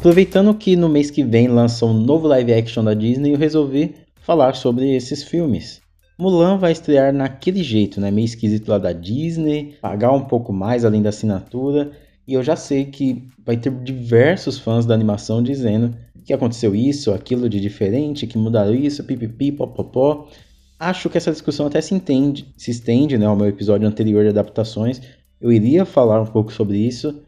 Aproveitando que no mês que vem lança um novo live action da Disney, eu resolvi falar sobre esses filmes. Mulan vai estrear naquele jeito, né? Meio esquisito lá da Disney, pagar um pouco mais além da assinatura. E eu já sei que vai ter diversos fãs da animação dizendo que aconteceu isso, aquilo de diferente, que mudaram isso, pipipi, popopó. Acho que essa discussão até se, entende, se estende né, ao meu episódio anterior de adaptações. Eu iria falar um pouco sobre isso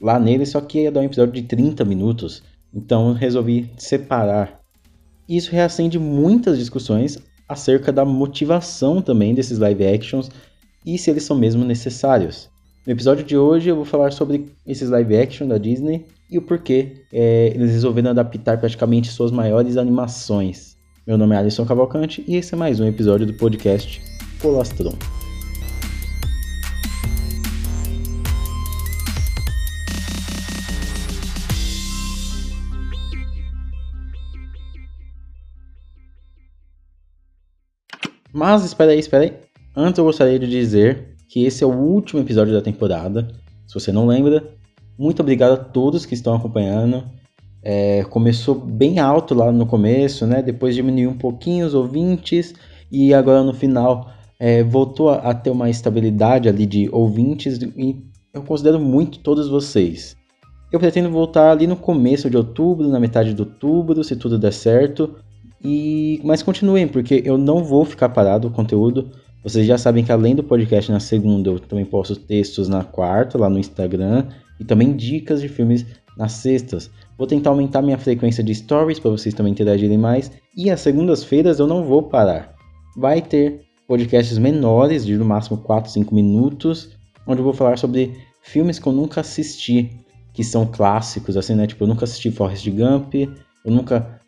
lá nele, só que ia dar um episódio de 30 minutos. Então resolvi separar. Isso reacende muitas discussões acerca da motivação também desses live actions e se eles são mesmo necessários. No episódio de hoje eu vou falar sobre esses live action da Disney e o porquê é, eles resolveram adaptar praticamente suas maiores animações. Meu nome é Alisson Cavalcante e esse é mais um episódio do podcast Colostrum. Mas espera aí, espera aí. Antes eu gostaria de dizer que esse é o último episódio da temporada. Se você não lembra, muito obrigado a todos que estão acompanhando. É, começou bem alto lá no começo, né? Depois diminuiu um pouquinho os ouvintes e agora no final é, voltou a, a, ter uma estabilidade ali de ouvintes e eu considero muito todos vocês. Eu pretendo voltar ali no começo de outubro, na metade de outubro, se tudo der certo. E mas continuem, porque eu não vou ficar parado o conteúdo. Vocês já sabem que além do podcast na segunda, eu também posto textos na quarta lá no Instagram e também dicas de filmes nas sextas. Vou tentar aumentar minha frequência de stories para vocês também interagirem mais. E às segundas-feiras eu não vou parar. Vai ter podcasts menores, de no máximo 4, 5 minutos, onde eu vou falar sobre filmes que eu nunca assisti, que são clássicos, assim, né? Tipo, eu nunca assisti Forrest Gump, eu nunca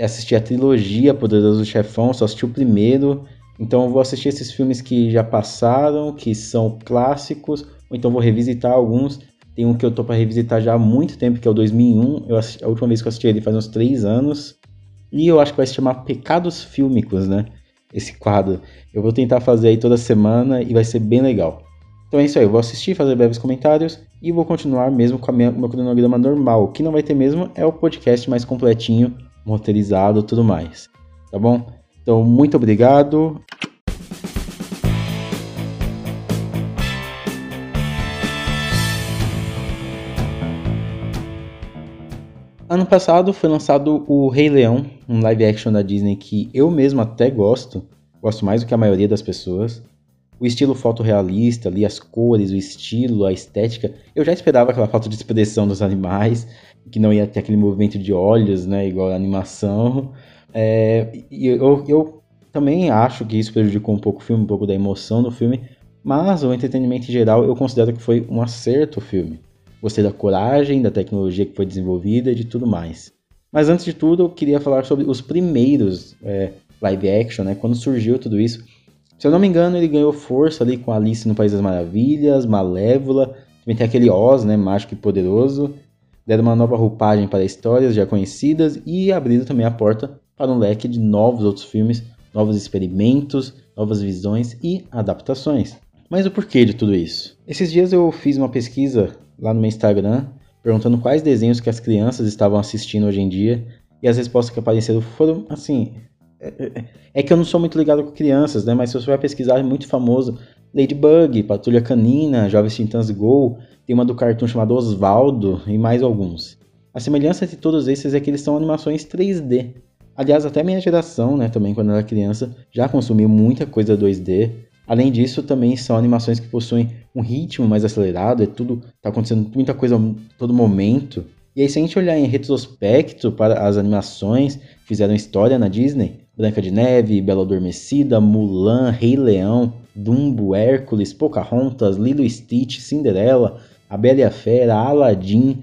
assisti a trilogia Poderoso Chefão, só assisti o primeiro. Então eu vou assistir esses filmes que já passaram, que são clássicos, ou então vou revisitar alguns. Tem um que eu tô para revisitar já há muito tempo, que é o 2001. Eu assisti, a última vez que eu assisti ele faz uns 3 anos. E eu acho que vai se chamar Pecados Fílmicos, né? Esse quadro. Eu vou tentar fazer aí toda semana e vai ser bem legal. Então é isso aí, eu vou assistir, fazer breves comentários e vou continuar mesmo com o meu cronograma normal. O que não vai ter mesmo é o podcast mais completinho roteirizado tudo mais. Tá bom? Então, muito obrigado. Ano passado foi lançado o Rei Leão, um live action da Disney que eu mesmo até gosto, gosto mais do que a maioria das pessoas. O estilo fotorrealista, ali as cores, o estilo, a estética, eu já esperava aquela falta de expressão dos animais, que não ia ter aquele movimento de olhos, né, igual a animação. É, e eu, eu também acho que isso prejudicou um pouco o filme, um pouco da emoção do filme, mas o entretenimento em geral eu considero que foi um acerto o filme. Gostei da coragem, da tecnologia que foi desenvolvida e de tudo mais. Mas antes de tudo, eu queria falar sobre os primeiros é, live action, né? Quando surgiu tudo isso. Se eu não me engano, ele ganhou força ali com Alice no País das Maravilhas, Malévola, também tem aquele Oz, né? Mágico e poderoso deram uma nova roupagem para histórias já conhecidas e abriram também a porta para um leque de novos outros filmes, novos experimentos, novas visões e adaptações. Mas o porquê de tudo isso? Esses dias eu fiz uma pesquisa lá no meu Instagram perguntando quais desenhos que as crianças estavam assistindo hoje em dia e as respostas que apareceram foram assim. É, é, é que eu não sou muito ligado com crianças, né? Mas se você vai pesquisar, é muito famoso Ladybug, Patrulha Canina, Jovens Titãs Go, tem uma do cartoon chamado Osvaldo e mais alguns. A semelhança entre todos esses é que eles são animações 3D. Aliás, até minha geração, né, também quando era criança, já consumiu muita coisa 2D. Além disso, também são animações que possuem um ritmo mais acelerado, é tudo tá acontecendo muita coisa a todo momento. E aí, se a gente olhar em retrospecto para as animações que fizeram história na Disney, Branca de Neve, Bela Adormecida, Mulan, Rei Leão, Dumbo, Hércules, Pocahontas, Lilo Stitch, Cinderela, A Bela e a Fera, Aladdin,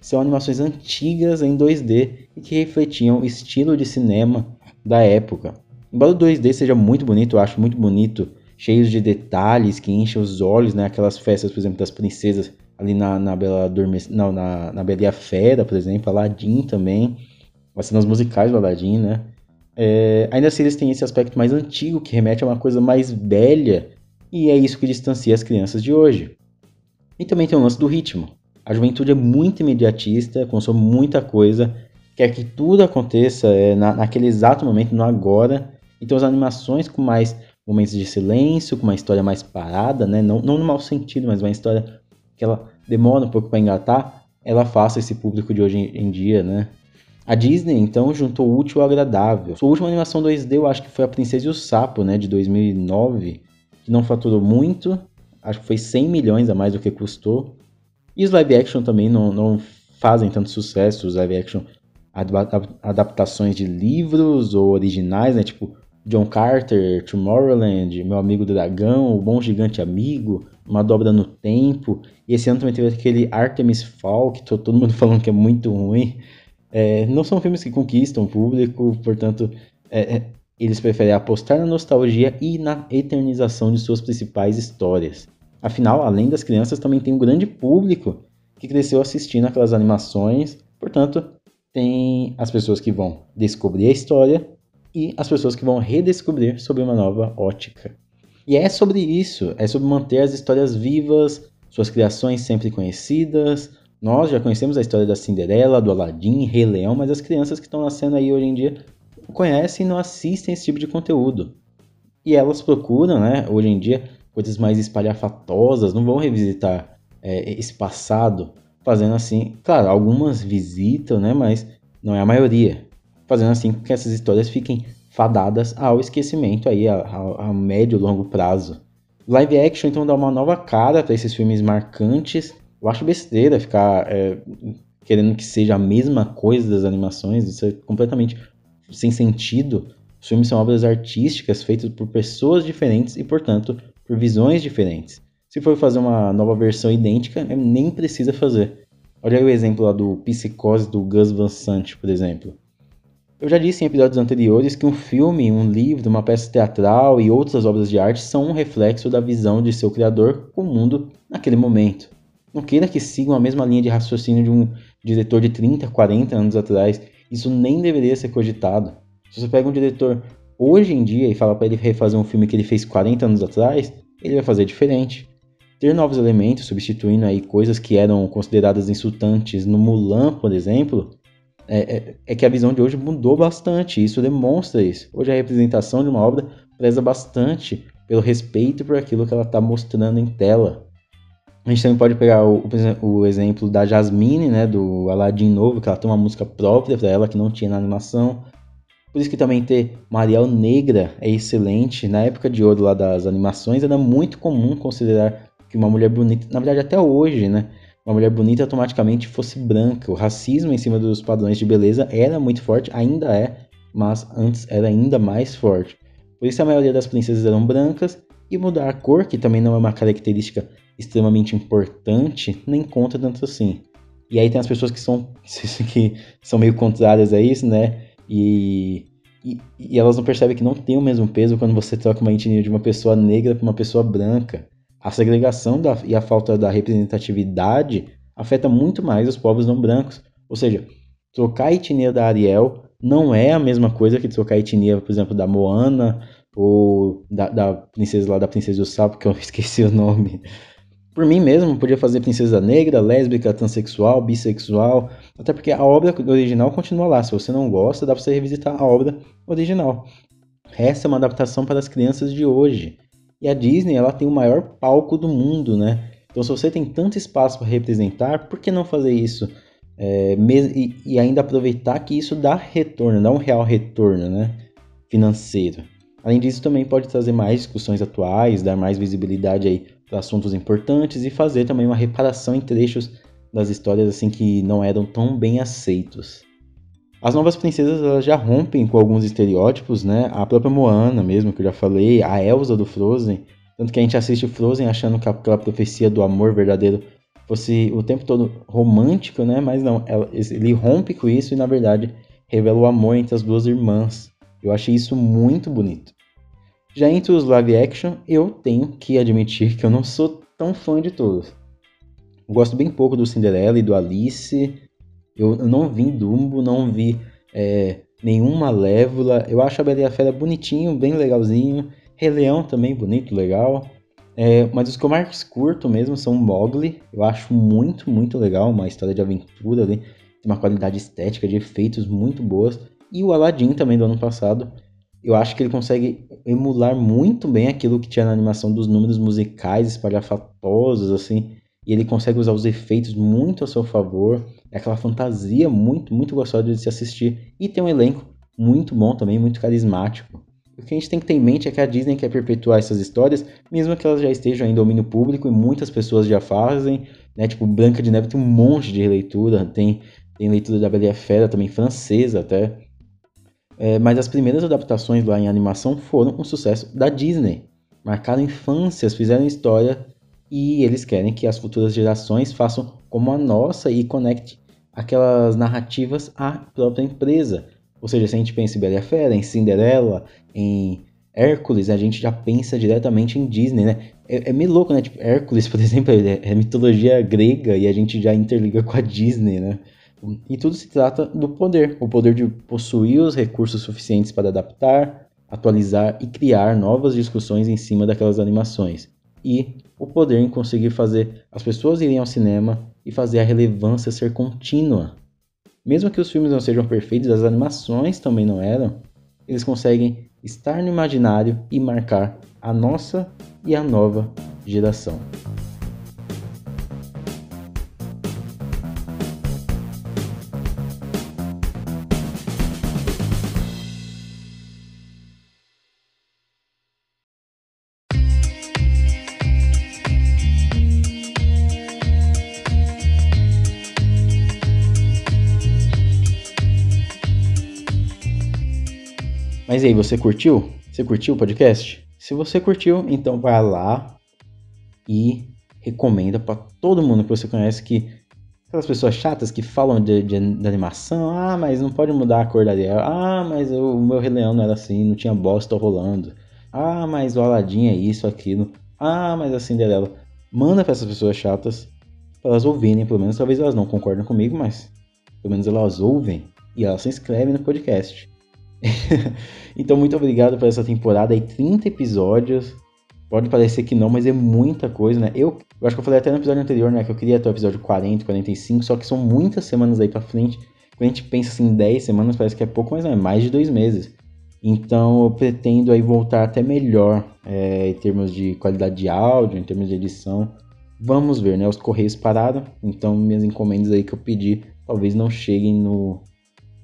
são animações antigas em 2D e que refletiam o estilo de cinema da época. Embora o 2D seja muito bonito, eu acho muito bonito, cheios de detalhes que enchem os olhos, né? Aquelas festas, por exemplo, das princesas ali na, na Bela Adormecida, não, na, na Bela e a Fera, por exemplo, Aladdin também, as cenas musicais do Aladdin, né? É, ainda assim, eles têm esse aspecto mais antigo, que remete a uma coisa mais velha, e é isso que distancia as crianças de hoje. E também tem o lance do ritmo. A juventude é muito imediatista, consome muita coisa, quer que tudo aconteça é, na, naquele exato momento, no agora. Então as animações com mais momentos de silêncio, com uma história mais parada, né? Não, não no mau sentido, mas uma história que ela demora um pouco para engatar, ela faça esse público de hoje em dia, né? A Disney, então, juntou o útil ao agradável. Sua última animação 2D, eu acho que foi A Princesa e o Sapo, né, de 2009, que não faturou muito, acho que foi 100 milhões a mais do que custou. E os live action também não, não fazem tanto sucesso, os live action adaptações de livros ou originais, né, tipo John Carter, Tomorrowland, Meu Amigo Dragão, O Bom Gigante Amigo, Uma Dobra no Tempo. E esse ano também teve aquele Artemis Fall, que todo mundo falando que é muito ruim. É, não são filmes que conquistam o público, portanto, é, é, eles preferem apostar na nostalgia e na eternização de suas principais histórias. Afinal, além das crianças, também tem um grande público que cresceu assistindo aquelas animações, portanto, tem as pessoas que vão descobrir a história e as pessoas que vão redescobrir sob uma nova ótica. E é sobre isso, é sobre manter as histórias vivas, suas criações sempre conhecidas, nós já conhecemos a história da Cinderela, do Aladdin, Rei Leão, mas as crianças que estão nascendo aí hoje em dia conhecem e não assistem esse tipo de conteúdo. E elas procuram, né, hoje em dia, coisas mais espalhafatosas, não vão revisitar é, esse passado fazendo assim. Claro, algumas visitam, né, mas não é a maioria. Fazendo assim que essas histórias fiquem fadadas ao esquecimento aí a, a, a médio e longo prazo. Live action então dá uma nova cara para esses filmes marcantes eu acho besteira ficar é, querendo que seja a mesma coisa das animações, isso é completamente sem sentido. Os filmes são obras artísticas feitas por pessoas diferentes e, portanto, por visões diferentes. Se for fazer uma nova versão idêntica, nem precisa fazer. Olha aí o exemplo lá do Psicose do Gus Van Sant, por exemplo. Eu já disse em episódios anteriores que um filme, um livro, uma peça teatral e outras obras de arte são um reflexo da visão de seu criador com o mundo naquele momento. Não queira que sigam a mesma linha de raciocínio de um diretor de 30, 40 anos atrás. Isso nem deveria ser cogitado. Se você pega um diretor hoje em dia e fala para ele refazer um filme que ele fez 40 anos atrás, ele vai fazer diferente. Ter novos elementos, substituindo aí coisas que eram consideradas insultantes no Mulan, por exemplo, é, é, é, que a visão de hoje mudou bastante. Isso demonstra isso. Hoje a representação de uma obra preza bastante pelo respeito por aquilo que ela está mostrando em tela. A gente também pode pegar o, o, exemplo da Jasmine, né, do Aladdin novo, que ela tem uma música própria para ela que não tinha na animação. Por isso que também ter Mariel Negra é excelente. Na época de ouro lá das animações era muito comum considerar que uma mulher bonita, na verdade até hoje, né, uma mulher bonita automaticamente fosse branca. O racismo em cima dos padrões de beleza era muito forte, ainda é, mas antes era ainda mais forte. Por isso a maioria das princesas eram brancas e mudar a cor, que também não é uma característica extremamente importante, nem conta tanto assim. E aí tem as pessoas que são, que são meio contrárias a isso, né? E, e, e, elas não percebem que não tem o mesmo peso quando você troca uma etnia de uma pessoa negra para uma pessoa branca. A segregação da, e a falta da representatividade afeta muito mais os povos não brancos. Ou seja, trocar a etnia da Ariel não é a mesma coisa que trocar a etnia, por exemplo, da Moana ou da, da princesa lá da Princesa do Sapo, que eu esqueci o nome. Por mim mesmo, podia fazer princesa negra, lésbica, transexual, bissexual, até porque a obra original continua lá. Se você não gosta, dá pra você revisitar a obra original. Essa é uma adaptação para as crianças de hoje. E a Disney, ela tem o maior palco do mundo, né? Então, se você tem tanto espaço para representar, por que não fazer isso? É, e, e ainda aproveitar que isso dá retorno, dá um real retorno, né? Financeiro. Além disso, também pode trazer mais discussões atuais, dar mais visibilidade aí para assuntos importantes e fazer também uma reparação em trechos das histórias assim que não eram tão bem aceitos. As novas princesas elas já rompem com alguns estereótipos, né? A própria Moana mesmo, que eu já falei, a Elsa do Frozen, tanto que a gente assiste Frozen achando que aquela profecia do amor verdadeiro fosse o tempo todo romântico, né? Mas não, ele rompe com isso e na verdade revela o amor entre as duas irmãs. Eu achei isso muito bonito. Já entre os live action, eu tenho que admitir que eu não sou tão fã de todos. gosto bem pouco do Cinderela e do Alice. Eu, não vi Dumbo, não vi é, nenhuma Lévola. Eu acho a Bela e a Fera bonitinho, bem legalzinho. Rei Leão também bonito, legal. É, mas os que eu mais curto mesmo são Mogli. Eu acho muito, muito legal. Uma história de aventura ali. Tem uma qualidade estética, de efeitos muito boas. E o Aladdin também do ano passado. Eu acho que ele consegue emular muito bem aquilo que tinha na animação dos números musicais espalhafatosos, assim. E ele consegue usar os efeitos muito a seu favor. É aquela fantasia muito, muito gostosa de se assistir. E tem um elenco muito bom também, muito carismático. O que a gente tem que ter em mente é que a Disney quer perpetuar essas histórias, mesmo que elas já estejam em domínio público e muitas pessoas já fazem, né? Tipo, Branca de Neve tem um monte de releitura, tem, tem leitura da Bela e a Fera também, francesa até. É, mas as primeiras adaptações lá em animação foram um sucesso da Disney. Marcaram infâncias, fizeram história e eles querem que as futuras gerações façam como a nossa e conecte aquelas narrativas à própria empresa. Ou seja, se a gente pensa em Bela Fera, em Cinderela, em Hércules, a gente já pensa diretamente em Disney, né? É, é meio louco, né? Tipo, Hércules, por exemplo, é, é mitologia grega e a gente já interliga com a Disney, né? E tudo se trata do poder, o poder de possuir os recursos suficientes para adaptar, atualizar e criar novas discussões em cima daquelas animações. E o poder em conseguir fazer as pessoas irem ao cinema e fazer a relevância ser contínua. Mesmo que os filmes não sejam perfeitos, as animações também não eram, eles conseguem estar no imaginário e marcar a nossa e a nova geração. Mas aí, você curtiu? Você curtiu o podcast? Se você curtiu, então vai lá e recomenda para todo mundo que você conhece que aquelas pessoas chatas que falam de, de, de, animação, ah, mas não pode mudar a cor da Ariel, ah, mas eu, o meu Rei Leão não era assim, não tinha bosta rolando, ah, mas o Aladdin é isso, aquilo, ah, mas a Cinderela. Manda para essas pessoas chatas, para elas ouvirem, pelo menos, talvez elas não concordem comigo, mas pelo menos elas ouvem e elas se inscrevem no podcast. então, muito obrigado por essa temporada aí, 30 episódios. Pode parecer que não, mas é muita coisa, né? Eu, eu acho que eu falei até no episódio anterior, né? Que eu queria até o episódio 40, 45, só que são muitas semanas aí pra frente. Quando a gente pensa assim, 10 semanas, parece que é pouco, mas não, é mais de dois meses. Então eu pretendo aí voltar até melhor é, em termos de qualidade de áudio, em termos de edição. Vamos ver, né? Os correios pararam, então minhas encomendas aí que eu pedi talvez não cheguem no,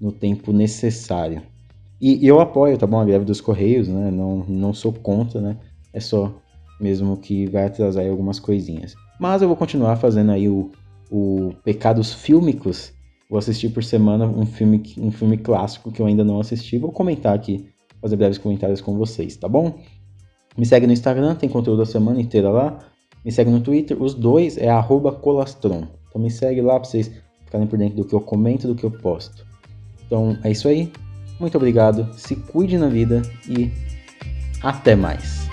no tempo necessário. E, eu apoio, tá bom, a greve dos Correios, né? Não, não sou contra, né? É só mesmo que vai atrasar algumas coisinhas. Mas eu vou continuar fazendo aí o, o Pecados Fílmicos. Vou assistir por semana um filme, um filme clássico que eu ainda não assisti. Vou comentar aqui, fazer breves comentários com vocês, tá bom? Me segue no Instagram, tem conteúdo a semana inteira lá. Me segue no Twitter, os dois é colastron. Então me segue lá pra vocês ficarem por dentro do que eu comento, do que eu posto. Então é isso aí. Muito obrigado, se cuide na vida e até mais.